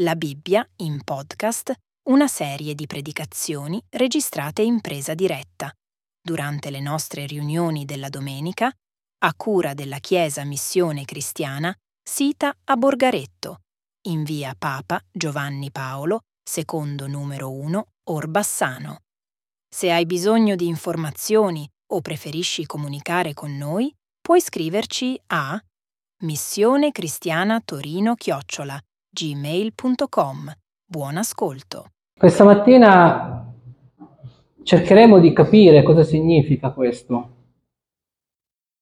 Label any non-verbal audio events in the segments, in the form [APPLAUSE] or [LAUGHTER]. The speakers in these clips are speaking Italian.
La Bibbia in podcast, una serie di predicazioni registrate in presa diretta, durante le nostre riunioni della domenica, a cura della Chiesa Missione Cristiana, sita a Borgaretto, in via Papa Giovanni Paolo, secondo numero 1, Orbassano. Se hai bisogno di informazioni o preferisci comunicare con noi, puoi scriverci a missione cristiana torino chiocciola gmail.com. Buon ascolto. Questa mattina cercheremo di capire cosa significa questo.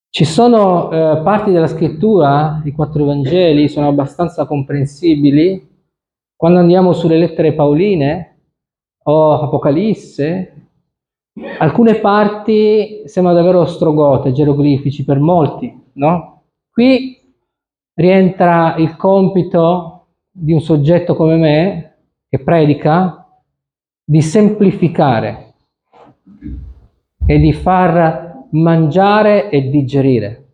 Ci sono eh, parti della scrittura, i quattro Vangeli, sono abbastanza comprensibili. Quando andiamo sulle lettere pauline o Apocalisse, alcune parti sembrano davvero strogote, geroglifici per molti, no? Qui rientra il compito di un soggetto come me, che predica, di semplificare e di far mangiare e digerire,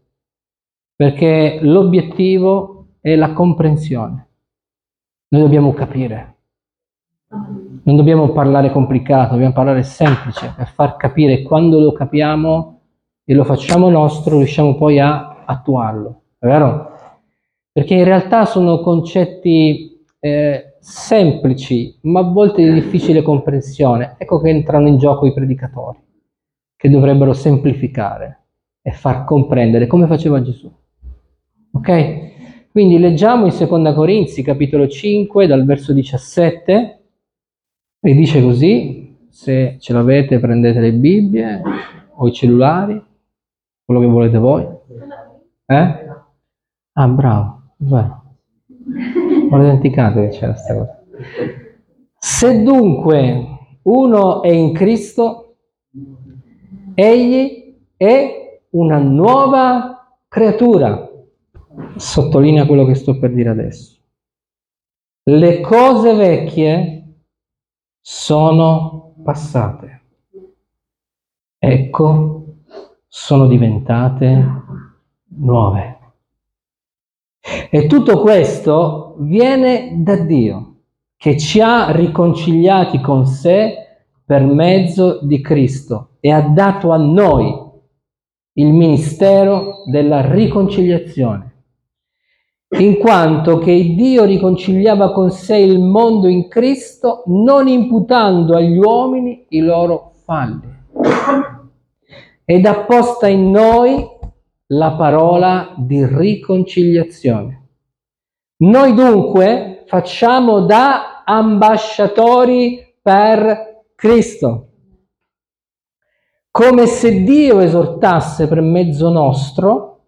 perché l'obiettivo è la comprensione. Noi dobbiamo capire. Non dobbiamo parlare complicato, dobbiamo parlare semplice per far capire quando lo capiamo e lo facciamo nostro, riusciamo poi a attuarlo. È vero? Perché in realtà sono concetti eh, semplici, ma a volte di difficile comprensione. Ecco che entrano in gioco i predicatori, che dovrebbero semplificare e far comprendere come faceva Gesù. Ok? Quindi leggiamo in Seconda Corinzi, capitolo 5, dal verso 17, e dice così, se ce l'avete prendete le Bibbie o i cellulari, quello che volete voi. Eh? Ah, bravo. Beh, ho dimenticato che c'era questa cosa. Se dunque uno è in Cristo, egli è una nuova creatura. Sottolinea quello che sto per dire adesso. Le cose vecchie sono passate. Ecco, sono diventate nuove. E tutto questo viene da Dio, che ci ha riconciliati con sé per mezzo di Cristo e ha dato a noi il ministero della riconciliazione, in quanto che Dio riconciliava con sé il mondo in Cristo, non imputando agli uomini i loro falli. Ed ha posta in noi la parola di riconciliazione. Noi dunque facciamo da ambasciatori per Cristo, come se Dio esortasse per mezzo nostro,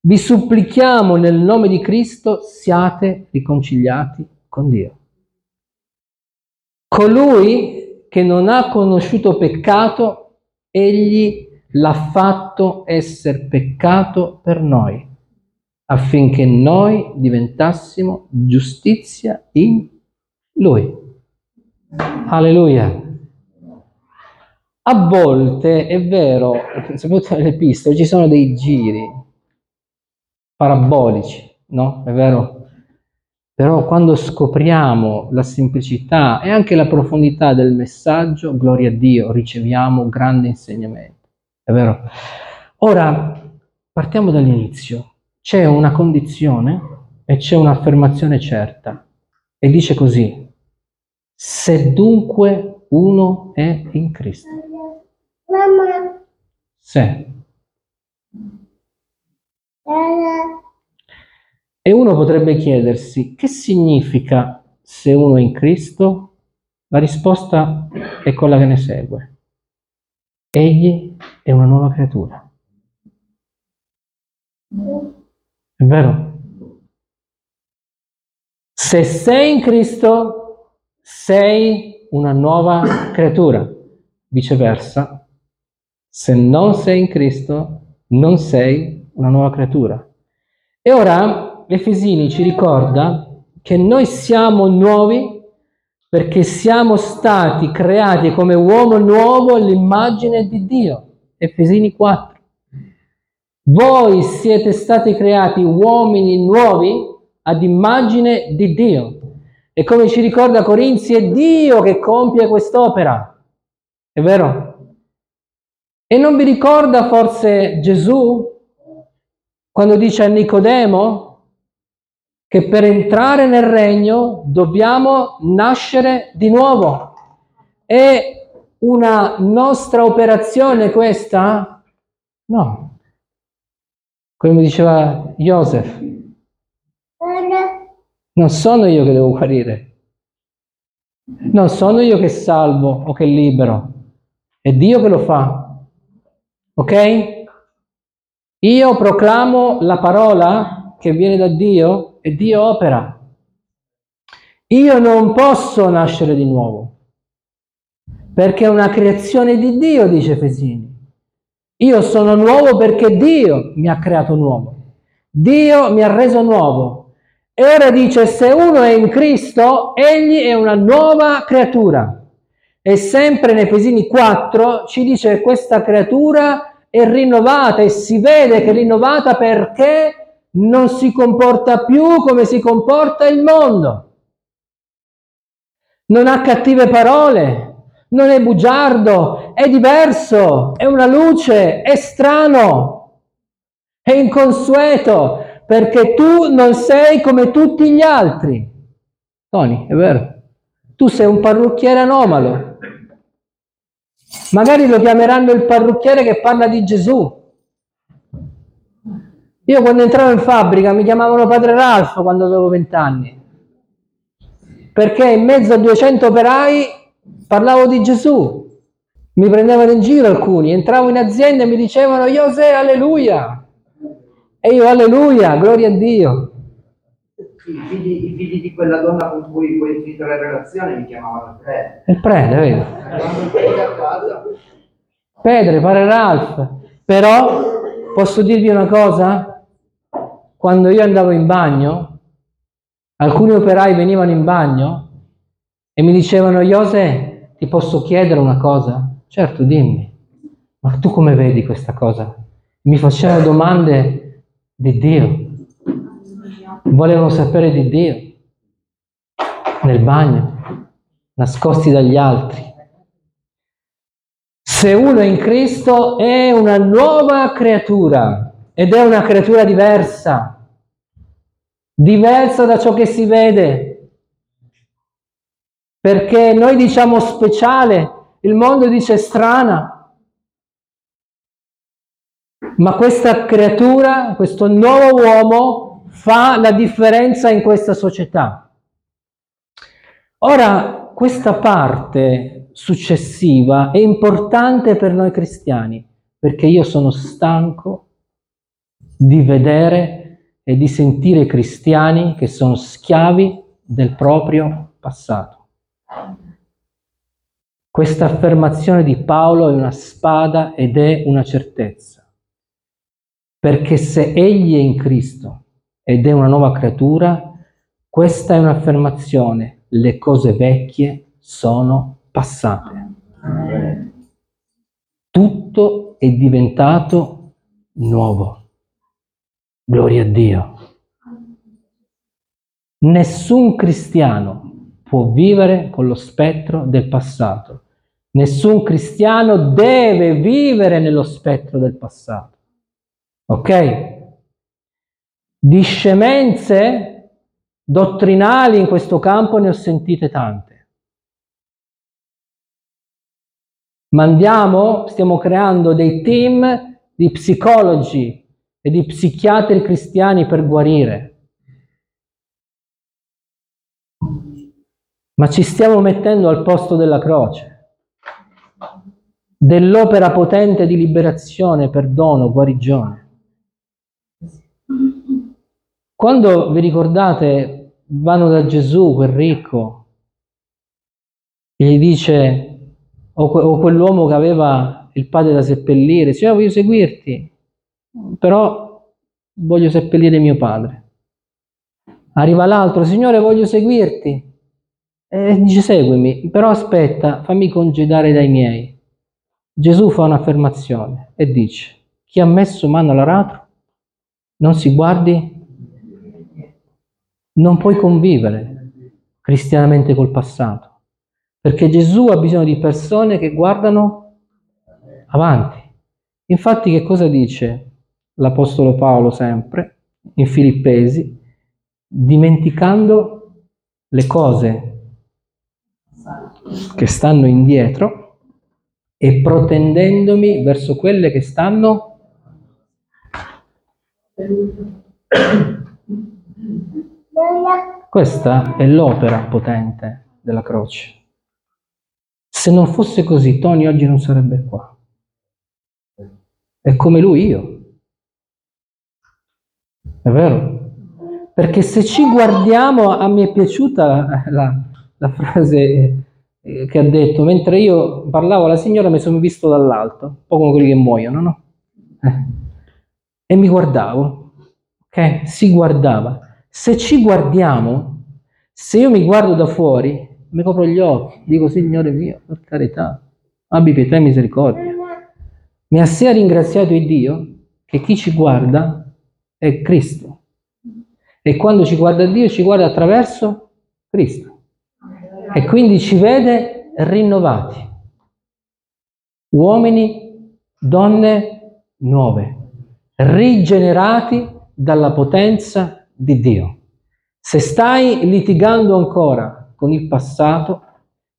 vi supplichiamo nel nome di Cristo siate riconciliati con Dio. Colui che non ha conosciuto peccato, egli l'ha fatto essere peccato per noi, affinché noi diventassimo giustizia in Lui. Alleluia. A volte è vero, soprattutto nelle piste, ci sono dei giri parabolici, no? È vero? Però quando scopriamo la semplicità e anche la profondità del messaggio, gloria a Dio, riceviamo grande insegnamento. È vero? Ora, partiamo dall'inizio. C'è una condizione e c'è un'affermazione certa. E dice così, se dunque uno è in Cristo. Mamma. Se. E uno potrebbe chiedersi, che significa se uno è in Cristo? La risposta è quella che ne segue. Egli è una nuova creatura. È vero? Se sei in Cristo, sei una nuova creatura. Viceversa, se non sei in Cristo, non sei una nuova creatura. E ora Efesini ci ricorda che noi siamo nuovi perché siamo stati creati come uomo nuovo all'immagine di Dio. Efesini 4. Voi siete stati creati uomini nuovi ad immagine di Dio. E come ci ricorda Corinzi, è Dio che compie quest'opera. È vero? E non vi ricorda forse Gesù quando dice a Nicodemo che per entrare nel regno dobbiamo nascere di nuovo? È una nostra operazione questa? No. Come diceva Joseph, non sono io che devo guarire. Non sono io che salvo o che libero. È Dio che lo fa. Ok? Io proclamo la parola che viene da Dio e Dio opera. Io non posso nascere di nuovo, perché è una creazione di Dio, dice Efesini. Io sono nuovo perché Dio mi ha creato nuovo. Dio mi ha reso nuovo. E ora dice, se uno è in Cristo, egli è una nuova creatura. E sempre in Efesini 4 ci dice che questa creatura è rinnovata e si vede che è rinnovata perché non si comporta più come si comporta il mondo. Non ha cattive parole, non è bugiardo, è diverso, è una luce, è strano, è inconsueto, perché tu non sei come tutti gli altri. Tony, è vero? Tu sei un parrucchiere anomalo, Magari lo chiameranno il parrucchiere che parla di Gesù. Io quando entravo in fabbrica mi chiamavano padre Ralfo quando avevo vent'anni, perché in mezzo a 200 operai parlavo di Gesù. Mi prendevano in giro alcuni, entravo in azienda e mi dicevano José, alleluia. E io, alleluia, gloria a Dio i figli, i figli, di quella donna con cui poi hai finito la relazione mi chiamavano il prete. Il prete, casa. Pedro, pare Ralph. Però posso dirvi una cosa? Quando io andavo in bagno, alcuni operai venivano in bagno e mi dicevano, Jose, ti posso chiedere una cosa? Certo, dimmi. Ma tu come vedi questa cosa? Mi facevano domande di Dio volevano sapere di Dio nel bagno, nascosti dagli altri. Se uno è in Cristo è una nuova creatura ed è una creatura diversa, diversa da ciò che si vede. Perché noi diciamo speciale, il mondo dice strana, ma questa creatura, questo nuovo uomo fa la differenza in questa società. Ora, questa parte successiva è importante per noi cristiani, perché io sono stanco di vedere e di sentire cristiani che sono schiavi del proprio passato. Questa affermazione di Paolo è una spada ed è una certezza, perché se egli è in Cristo, ed è una nuova creatura, questa è un'affermazione. Le cose vecchie sono passate. Tutto è diventato nuovo. Gloria a Dio. Nessun cristiano può vivere con lo spettro del passato. Nessun cristiano deve vivere nello spettro del passato. Ok? Di scemenze dottrinali in questo campo ne ho sentite tante. Ma andiamo, stiamo creando dei team di psicologi e di psichiatri cristiani per guarire. Ma ci stiamo mettendo al posto della croce, dell'opera potente di liberazione, perdono, guarigione. Quando vi ricordate, vanno da Gesù, quel ricco, e gli dice, o, que- o quell'uomo che aveva il padre da seppellire, Signore voglio seguirti, però voglio seppellire mio padre. Arriva l'altro, Signore voglio seguirti, e dice seguimi, però aspetta, fammi congedare dai miei. Gesù fa un'affermazione e dice, chi ha messo mano all'aratro non si guardi non puoi convivere cristianamente col passato. Perché Gesù ha bisogno di persone che guardano avanti. Infatti che cosa dice l'Apostolo Paolo sempre in Filippesi? Dimenticando le cose che stanno indietro e protendendomi verso quelle che stanno questa è l'opera potente della croce. Se non fosse così, Tony oggi non sarebbe qua. È come lui io. È vero? Perché se ci guardiamo, a me è piaciuta la, la, frase che ha detto, mentre io parlavo alla signora mi sono visto dall'alto, un po' come quelli che muoiono, no? Eh. E mi guardavo, ok? Si guardava. Se ci guardiamo, se io mi guardo da fuori, mi copro gli occhi, dico Signore mio, per carità, abbi pietà e misericordia. Mi ha sia ringraziato il Dio che chi ci guarda è Cristo. E quando ci guarda Dio ci guarda attraverso Cristo. E quindi ci vede rinnovati. Uomini, donne nuove, rigenerati dalla potenza di Dio. Se stai litigando ancora con il passato,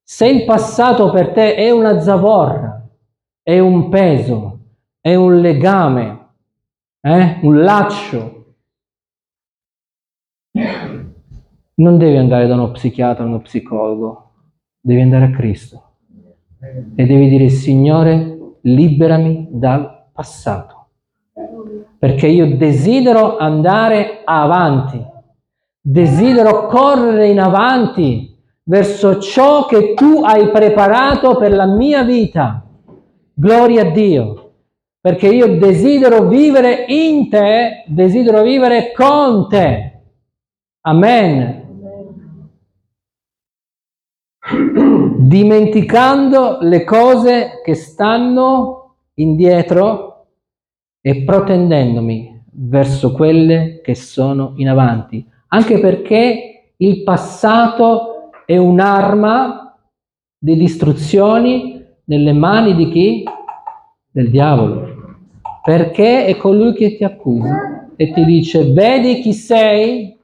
se il passato per te è una zavorra, è un peso, è un legame, eh? un laccio, non devi andare da uno psichiatra uno psicologo, devi andare a Cristo e devi dire Signore, liberami dal passato, perché io desidero andare avanti, desidero correre in avanti verso ciò che tu hai preparato per la mia vita. Gloria a Dio, perché io desidero vivere in te, desidero vivere con te. Amen. Dimenticando le cose che stanno indietro e protendendomi verso quelle che sono in avanti, anche perché il passato è un'arma di distruzioni nelle mani di chi? Del diavolo. Perché è colui che ti accusa e ti dice, vedi chi sei?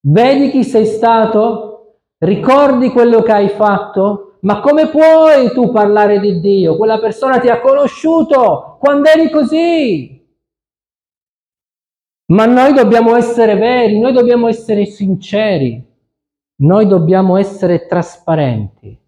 Vedi chi sei stato? Ricordi quello che hai fatto? Ma come puoi tu parlare di Dio? Quella persona ti ha conosciuto quando eri così. Ma noi dobbiamo essere veri, noi dobbiamo essere sinceri. Noi dobbiamo essere trasparenti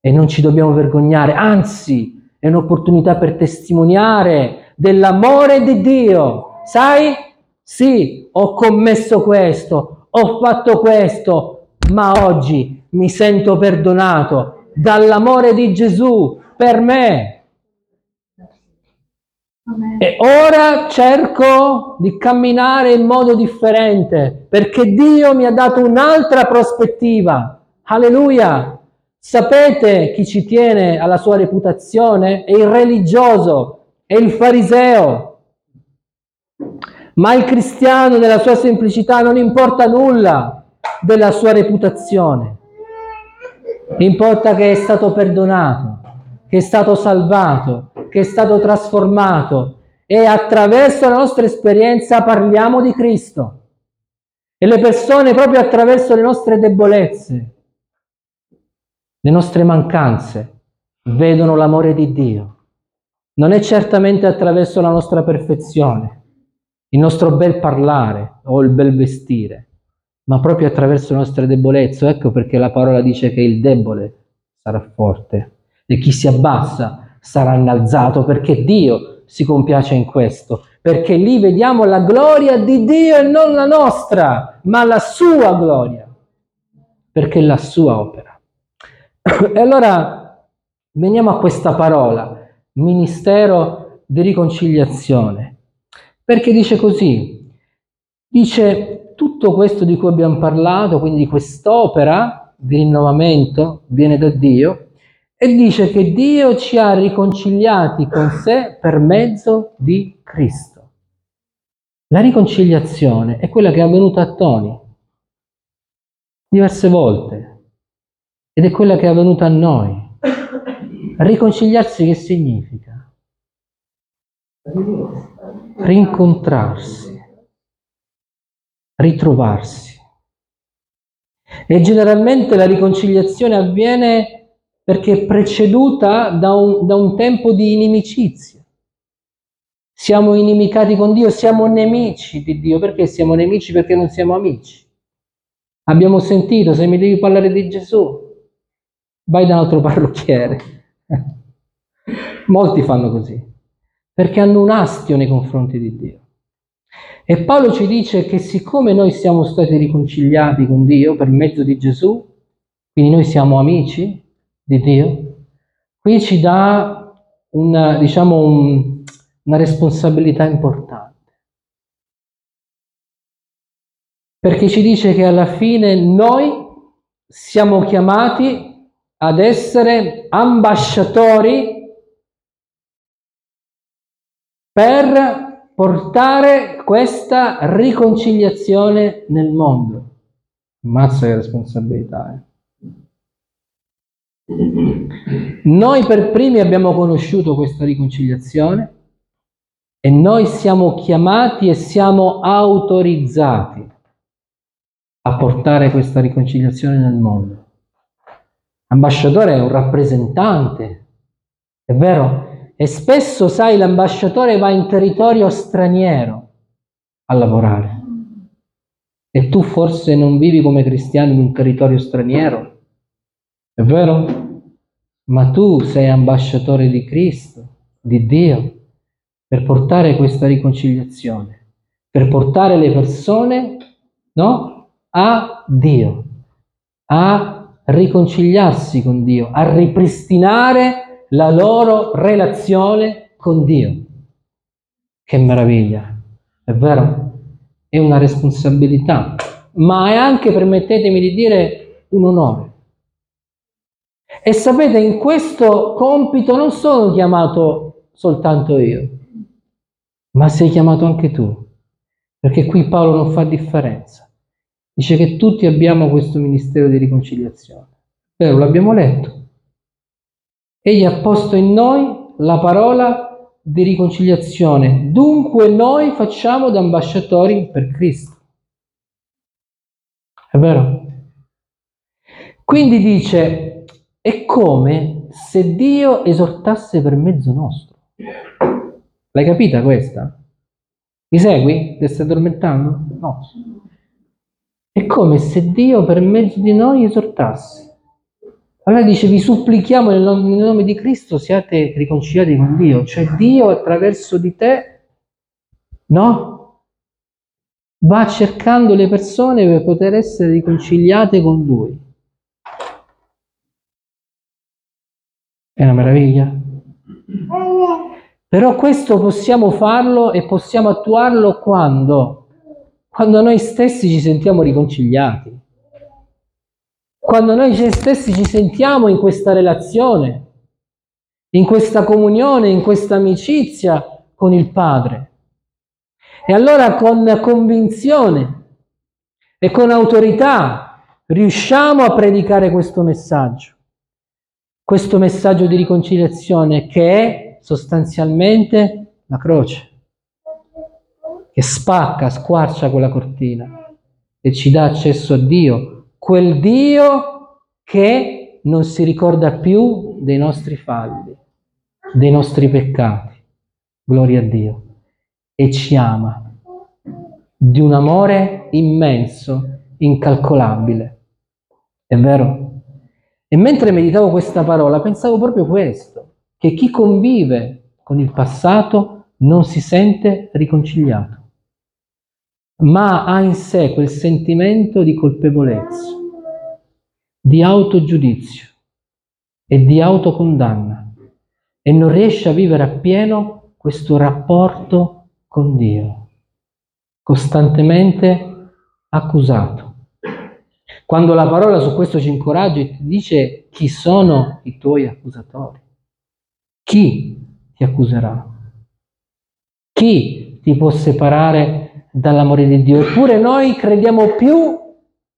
e non ci dobbiamo vergognare, anzi è un'opportunità per testimoniare dell'amore di Dio. Sai? Sì, ho commesso questo, ho fatto questo, ma oggi mi sento perdonato dall'amore di Gesù per me. E ora cerco di camminare in modo differente perché Dio mi ha dato un'altra prospettiva. Alleluia! Sapete chi ci tiene alla sua reputazione? È il religioso, è il fariseo. Ma il cristiano nella sua semplicità non importa nulla della sua reputazione. Importa che è stato perdonato, che è stato salvato, che è stato trasformato e attraverso la nostra esperienza parliamo di Cristo. E le persone proprio attraverso le nostre debolezze, le nostre mancanze, vedono l'amore di Dio. Non è certamente attraverso la nostra perfezione, il nostro bel parlare o il bel vestire, ma proprio attraverso le nostre debolezze. Ecco perché la parola dice che il debole sarà forte e chi si abbassa sarà innalzato perché Dio si compiace in questo, perché lì vediamo la gloria di Dio e non la nostra, ma la sua gloria, perché è la sua opera. [COUGHS] E allora veniamo a questa parola, ministero di riconciliazione, perché dice così, dice tutto questo di cui abbiamo parlato, quindi di quest'opera di rinnovamento, viene da Dio, e dice che Dio ci ha riconciliati con sé per mezzo di Cristo. La riconciliazione è quella che è avvenuta a Tony. diverse volte ed è quella che è avvenuta a noi. Riconciliarsi che significa? Rincontrarsi, ritrovarsi. E generalmente la riconciliazione avviene perché è preceduta da un, da un tempo di inimicizia. Siamo inimicati con Dio, siamo nemici di Dio. Perché siamo nemici? Perché non siamo amici. Abbiamo sentito, se mi devi parlare di Gesù, vai da un altro [LAUGHS] parrucchiere. Molti fanno così, perché hanno un astio nei confronti di Dio. E Paolo ci dice che siccome noi siamo stati riconciliati con Dio per mezzo di Gesù, quindi noi siamo amici di Dio, qui ci dà una, diciamo, un, una responsabilità importante. Perché ci dice che alla fine noi siamo chiamati ad essere ambasciatori per portare questa riconciliazione nel mondo. Mazza che responsabilità, eh. Noi per primi abbiamo conosciuto questa riconciliazione e noi siamo chiamati e siamo autorizzati a portare questa riconciliazione nel mondo. Ambasciatore è un rappresentante, è vero? E spesso, sai, l'ambasciatore va in territorio straniero a lavorare. E tu forse non vivi come cristiano in un territorio straniero, è vero? Ma tu sei ambasciatore di Cristo, di Dio, per portare questa riconciliazione, per portare le persone, no? A Dio, a riconciliarsi con Dio, a ripristinare la loro relazione con Dio. Che meraviglia, è vero? È una responsabilità, ma è anche, permettetemi di dire, un onore. E sapete, in questo compito non sono chiamato soltanto io, ma sei chiamato anche tu, perché qui Paolo non fa differenza. Dice che tutti abbiamo questo ministero di riconciliazione. Vero, l'abbiamo letto. Egli ha posto in noi la parola di riconciliazione. Dunque noi facciamo da ambasciatori per Cristo. È vero? Quindi dice, è come se Dio esortasse per mezzo nostro. L'hai capita questa? Mi segui? Ti stai addormentando? No. È come se Dio per mezzo di noi esortasse. Allora dice, vi supplichiamo nel nome, di Cristo siate riconciliati con Dio, cioè Dio attraverso di te, no? Va cercando le persone per poter essere riconciliate con Lui. È una meraviglia. Però questo possiamo farlo e possiamo attuarlo quando? Quando noi stessi ci sentiamo riconciliati quando noi stessi ci sentiamo in questa relazione, in questa comunione, in questa amicizia con il Padre. E allora con convinzione e con autorità riusciamo a predicare questo messaggio, questo messaggio di riconciliazione che è sostanzialmente la croce, che spacca, squarcia quella cortina e ci dà accesso a Dio quel Dio che non si ricorda più dei nostri falli, dei nostri peccati. Gloria a Dio. E ci ama di un amore immenso, incalcolabile. È vero? E mentre meditavo questa parola, pensavo proprio questo, che chi convive con il passato non si sente riconciliato ma ha in sé quel sentimento di colpevolezza, di autogiudizio e di autocondanna e non riesce a vivere appieno questo rapporto con Dio, costantemente accusato. Quando la parola su questo ci incoraggia e ti dice chi sono i tuoi accusatori, chi ti accuserà? Chi ti può separare dall'amore di Dio. Eppure noi crediamo più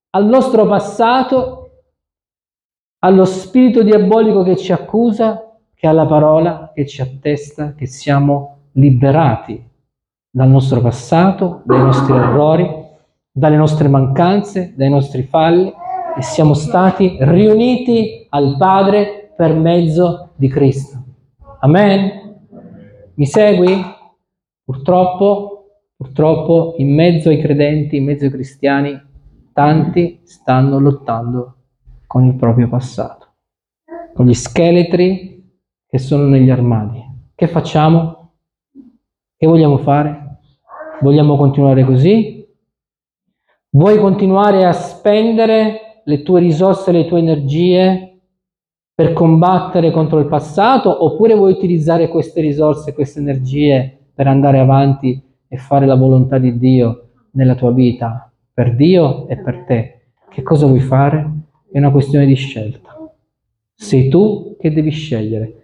al nostro passato, allo spirito diabolico che ci accusa, che alla parola che ci attesta che siamo liberati dal nostro passato, dai nostri errori, dalle nostre mancanze, dai nostri falli e siamo stati riuniti al Padre per mezzo di Cristo. Amen? Mi segui? Purtroppo, purtroppo in mezzo ai credenti, in mezzo ai cristiani, tanti stanno lottando con il proprio passato, con gli scheletri che sono negli armadi. Che facciamo? Che vogliamo fare? Vogliamo continuare così? Vuoi continuare a spendere le tue risorse, le tue energie per combattere contro il passato oppure vuoi utilizzare queste risorse, queste energie per andare avanti e fare la volontà di Dio nella tua vita, per Dio e per te? Che cosa vuoi fare? È una questione di scelta. Sei tu che devi scegliere.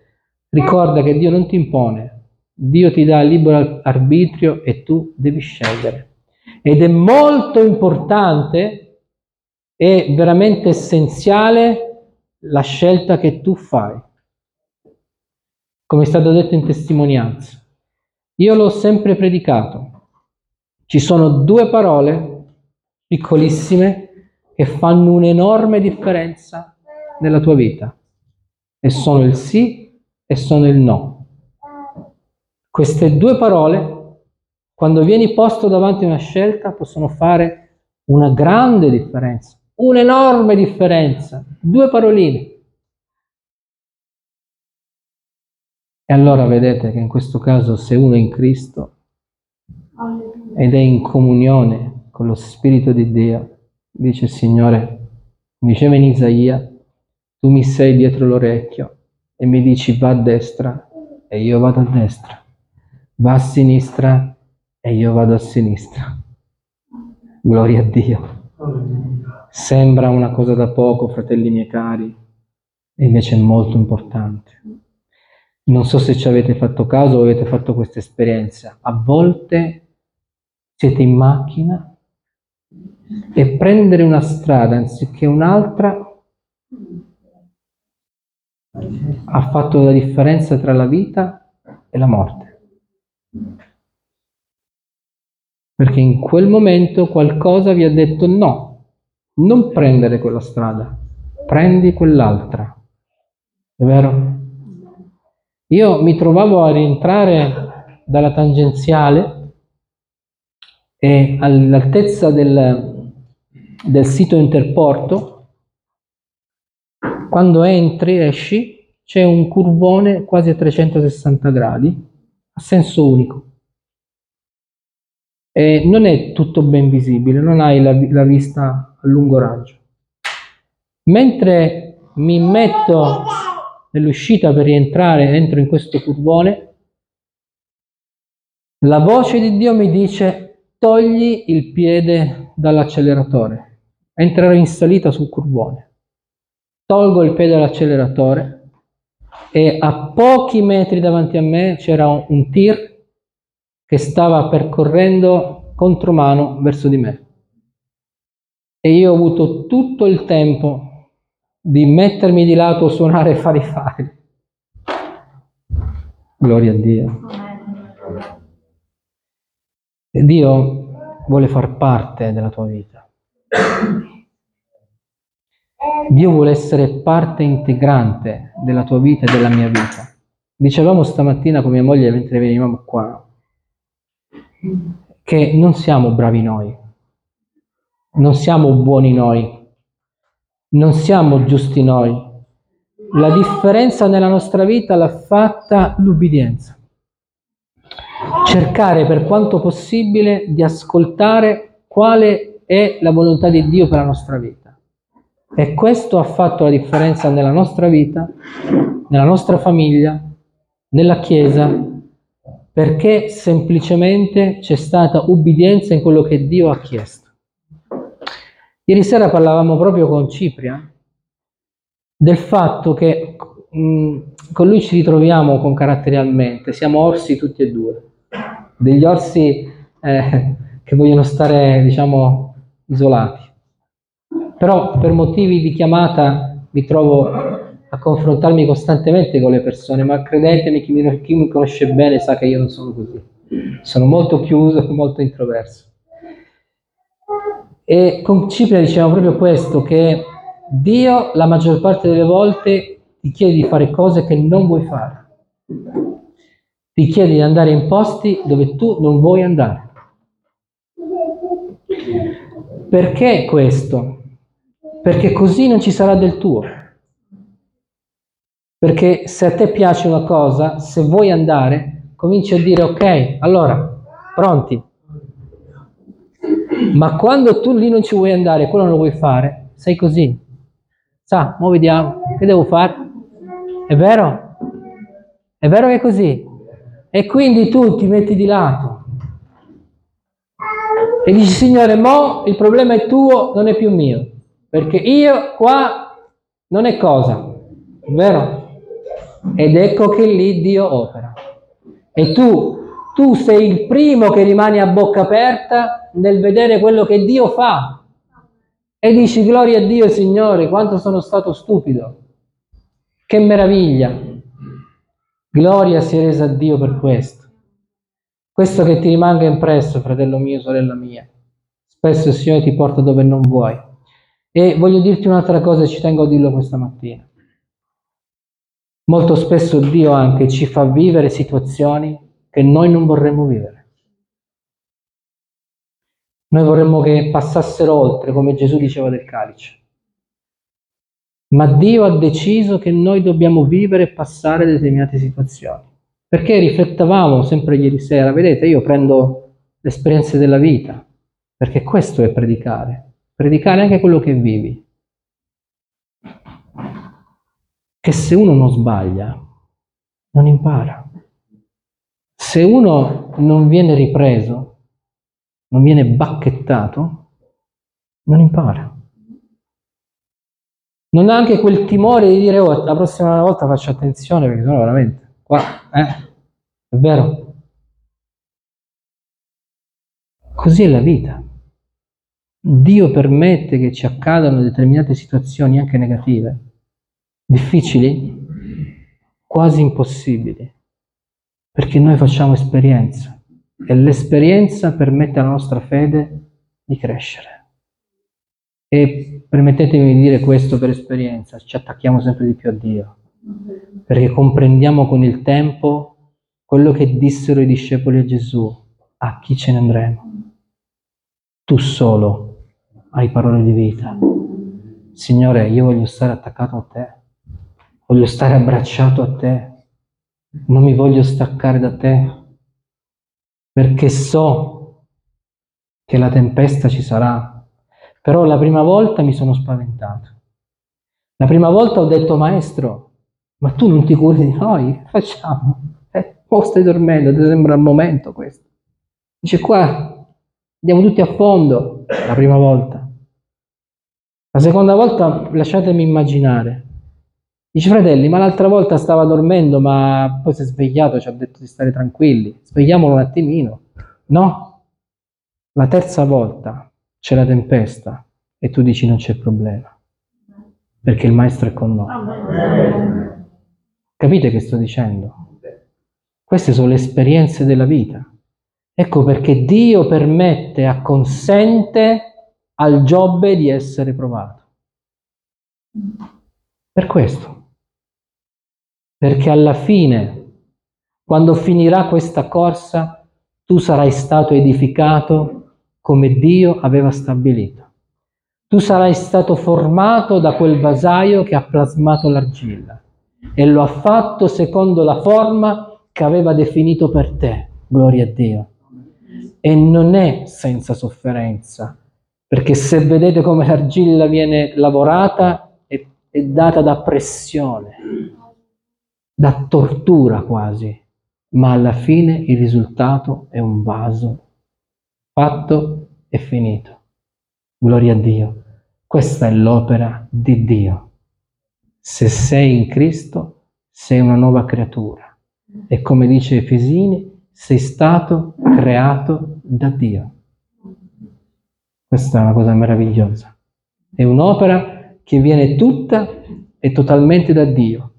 Ricorda che Dio non ti impone, Dio ti dà libero arbitrio e tu devi scegliere. Ed è molto importante, è veramente essenziale la scelta che tu fai, come è stato detto in testimonianza. Io l'ho sempre predicato. Ci sono due parole piccolissime che fanno un'enorme differenza nella tua vita e sono il sì e sono il no. Queste due parole, quando vieni posto davanti a una scelta, possono fare una grande differenza un'enorme differenza, due paroline. E allora vedete che in questo caso se uno è in Cristo ed è in comunione con lo Spirito di Dio, dice il Signore, diceva in Isaia, tu mi sei dietro l'orecchio e mi dici va a destra e io vado a destra, va a sinistra e io vado a sinistra. Gloria a Dio. Sembra una cosa da poco, fratelli miei cari, e invece è molto importante. Non so se ci avete fatto caso o avete fatto questa esperienza. A volte siete in macchina e prendere una strada anziché un'altra ha fatto la differenza tra la vita e la morte. Perché in quel momento qualcosa vi ha detto no, non prendere quella strada, prendi quell'altra. È vero? Io mi trovavo a rientrare dalla tangenziale e all'altezza del, del sito interporto, quando entri, esci, c'è un curvone quasi a 360 gradi, a senso unico. E non è tutto ben visibile, non hai la, la vista a lungo raggio. Mentre mi metto nell'uscita per rientrare, entro in questo curvone, la voce di Dio mi dice togli il piede dall'acceleratore, entrerò in salita sul curvone. Tolgo il piede dall'acceleratore e a pochi metri davanti a me c'era un tir che stava percorrendo contromano verso di me e io ho avuto tutto il tempo di mettermi di lato, suonare e fare i fari. Gloria a Dio. E Dio vuole far parte della tua vita. Dio vuole essere parte integrante della tua vita e della mia vita. Dicevamo stamattina con mia moglie mentre venivamo qua che non siamo bravi noi, non siamo buoni noi, non siamo giusti noi. La differenza nella nostra vita l'ha fatta l'ubbidienza. Cercare per quanto possibile di ascoltare quale è la volontà di Dio per la nostra vita. E questo ha fatto la differenza nella nostra vita, nella nostra famiglia, nella Chiesa, perché semplicemente c'è stata ubbidienza in quello che Dio ha chiesto. Ieri sera parlavamo proprio con Cipria del fatto che mh, con lui ci ritroviamo con caratterialmente, siamo orsi tutti e due, degli orsi eh, che vogliono stare, diciamo, isolati. però per motivi di chiamata mi trovo a confrontarmi costantemente con le persone, ma credetemi, chi mi, chi mi conosce bene sa che io non sono così. Sono molto chiuso, [LAUGHS] molto introverso. E con Cipria dicevamo proprio questo, che Dio la maggior parte delle volte ti chiede di fare cose che non vuoi fare. Ti chiede di andare in posti dove tu non vuoi andare. Perché questo? Perché così non ci sarà del tuo. Perché se a te piace una cosa, se vuoi andare, cominci a dire ok, allora, pronti. Ma quando tu lì non ci vuoi andare, quello non lo vuoi fare, sei così. Sa, mo vediamo, che devo fare? È vero? È vero che è così? E quindi tu ti metti di lato. E dici, Signore, mo il problema è tuo, non è più mio. Perché io qua non è cosa. È vero? Ed ecco che lì Dio opera. E tu, tu sei il primo che rimane a bocca aperta nel vedere quello che Dio fa. E dici, gloria a Dio, Signore, quanto sono stato stupido. Che meraviglia. Gloria sia resa a Dio per questo. Questo che ti rimanga impresso, fratello mio, sorella mia. Spesso il Signore ti porta dove non vuoi. E voglio dirti un'altra cosa, ci tengo a dirlo questa mattina. Molto spesso Dio anche ci fa vivere situazioni che noi non vorremmo vivere. Noi vorremmo che passassero oltre, come Gesù diceva del calice. Ma Dio ha deciso che noi dobbiamo vivere e passare determinate situazioni. Perché riflettavamo sempre ieri sera, vedete, io prendo le esperienze della vita, perché questo è predicare, predicare anche quello che vivi. che se uno non sbaglia, non impara. Se uno non viene ripreso, non viene bacchettato, non impara. Non ha anche quel timore di dire, oh, la prossima volta faccio attenzione perché sono veramente qua, eh? È vero? Così è la vita. Dio permette che ci accadano determinate situazioni anche negative difficili, quasi impossibili, perché noi facciamo esperienza e l'esperienza permette alla nostra fede di crescere. E permettetemi di dire questo per esperienza, ci attacchiamo sempre di più a Dio, perché comprendiamo con il tempo quello che dissero i discepoli a Gesù, a chi ce ne andremo? Tu solo hai parole di vita. Signore, io voglio stare attaccato a te. Voglio stare abbracciato a te, non mi voglio staccare da te, perché so che la tempesta ci sarà. Però la prima volta mi sono spaventato. La prima volta ho detto, maestro, ma tu non ti curi di noi? [LAUGHS] Facciamo. Eh, oh, stai dormendo, ti sembra il momento questo. Dice qua, andiamo tutti a fondo, la prima volta. La seconda volta lasciatemi immaginare. Dice fratelli, ma l'altra volta stava dormendo, ma poi si è svegliato, ci ha detto di stare tranquilli. Svegliamolo un attimino. No, la terza volta c'è la tempesta e tu dici non c'è problema, perché il maestro è con noi. Capite che sto dicendo? Queste sono le esperienze della vita. Ecco perché Dio permette, acconsente al Giobbe di essere provato. Per questo perché alla fine, quando finirà questa corsa, tu sarai stato edificato come Dio aveva stabilito. Tu sarai stato formato da quel vasaio che ha plasmato l'argilla e lo ha fatto secondo la forma che aveva definito per te. Gloria a Dio. E non è senza sofferenza, perché se vedete come l'argilla viene lavorata, è, è data da pressione da tortura quasi, ma alla fine il risultato è un vaso fatto e finito. Gloria a Dio. Questa è l'opera di Dio. Se sei in Cristo, sei una nuova creatura. E come dice Efesini, sei stato creato da Dio. Questa è una cosa meravigliosa. È un'opera che viene tutta e totalmente da Dio.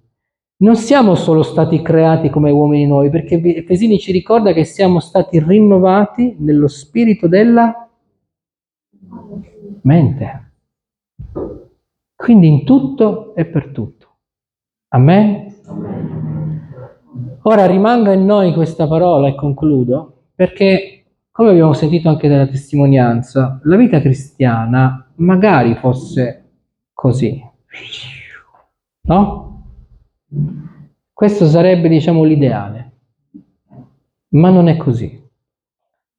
Non siamo solo stati creati come uomini nuovi, perché Efesini ci ricorda che siamo stati rinnovati nello spirito della mente. Quindi in tutto e per tutto. Amen? Ora rimanga in noi questa parola e concludo, perché come abbiamo sentito anche dalla testimonianza, la vita cristiana magari fosse così. No? Questo sarebbe, diciamo, l'ideale, ma non è così.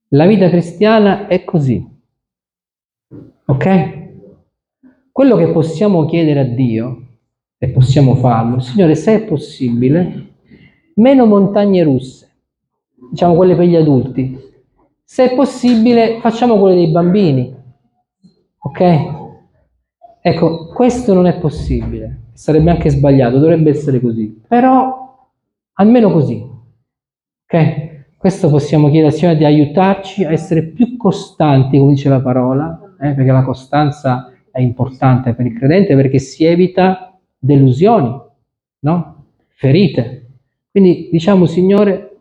La vita cristiana è così. Ok? Quello che possiamo chiedere a Dio, e possiamo farlo, Signore, se è possibile, meno montagne russe, diciamo quelle per gli adulti. Se è possibile, facciamo quelle dei bambini. Ok? Ecco, questo non è possibile sarebbe anche sbagliato, dovrebbe essere così, però almeno così. Ok? Questo possiamo chiedere al Signore di aiutarci a essere più costanti, come dice la parola, eh, perché la costanza è importante per il credente perché si evita delusioni, no? ferite. Quindi diciamo, Signore,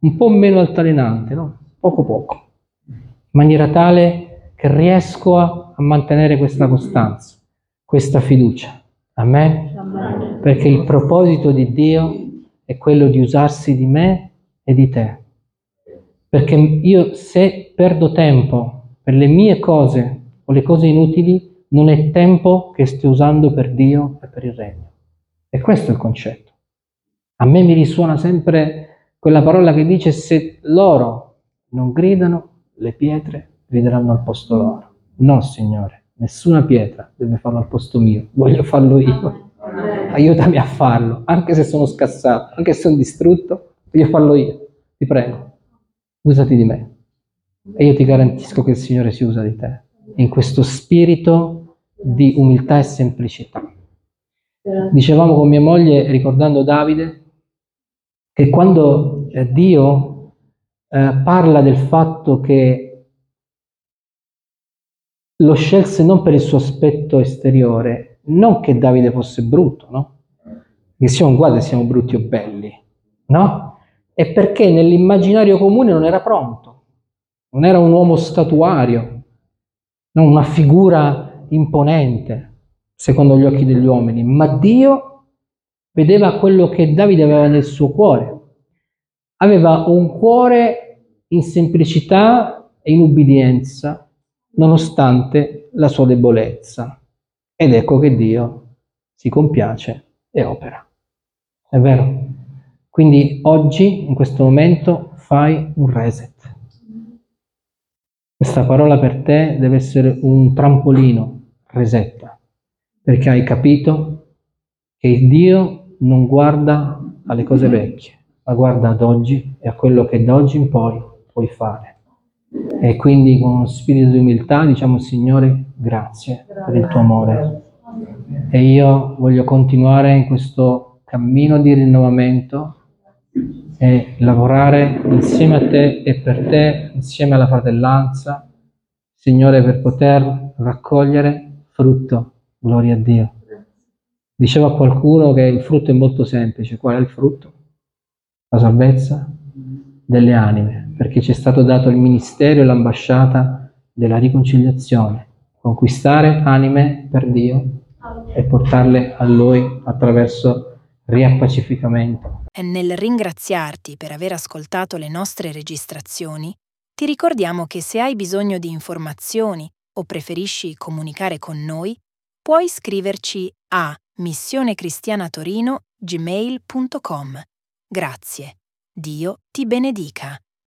un po' meno altalenante, no? poco poco, in maniera tale che riesco a, a mantenere questa costanza, questa fiducia. Amen? Amen? Perché il proposito di Dio è quello di usarsi di me e di te. Perché io se perdo tempo per le mie cose o le cose inutili, non è tempo che sto usando per Dio e per il regno. E questo è il concetto. A me mi risuona sempre quella parola che dice se loro non gridano, le pietre grideranno al posto loro. No, Signore. Nessuna pietra deve farlo al posto mio, voglio farlo io. Aiutami a farlo, anche se sono scassato, anche se sono distrutto, voglio farlo io. Ti prego, usati di me. E io ti garantisco che il Signore si usa di te, in questo spirito di umiltà e semplicità. Dicevamo con mia moglie, ricordando Davide, che quando eh, Dio eh, parla del fatto che lo scelse non per il suo aspetto esteriore, non che Davide fosse brutto, no? Che siamo guarda siamo brutti o belli, no? È perché nell'immaginario comune non era pronto, non era un uomo statuario, non una figura imponente, secondo gli occhi degli uomini, ma Dio vedeva quello che Davide aveva nel suo cuore. Aveva un cuore in semplicità e in ubbidienza nonostante la sua debolezza. Ed ecco che Dio si compiace e opera. È vero? Quindi oggi, in questo momento, fai un reset. Questa parola per te deve essere un trampolino, resetta, perché hai capito che Dio non guarda alle cose vecchie, ma guarda ad oggi e a quello che da oggi in poi puoi fare. E quindi con spirito di umiltà diciamo Signore grazie per il tuo amore. E io voglio continuare in questo cammino di rinnovamento e lavorare insieme a te e per te, insieme alla fratellanza, Signore, per poter raccogliere frutto. Gloria a Dio. Diceva qualcuno che il frutto è molto semplice. Qual è il frutto? La salvezza delle anime perché ci è stato dato il ministero e l'ambasciata della riconciliazione, conquistare anime per Dio e portarle a Lui attraverso riappacificamento. E nel ringraziarti per aver ascoltato le nostre registrazioni, ti ricordiamo che se hai bisogno di informazioni o preferisci comunicare con noi, puoi scriverci a missionecristianatorino gmail.com. Grazie. Dio ti benedica.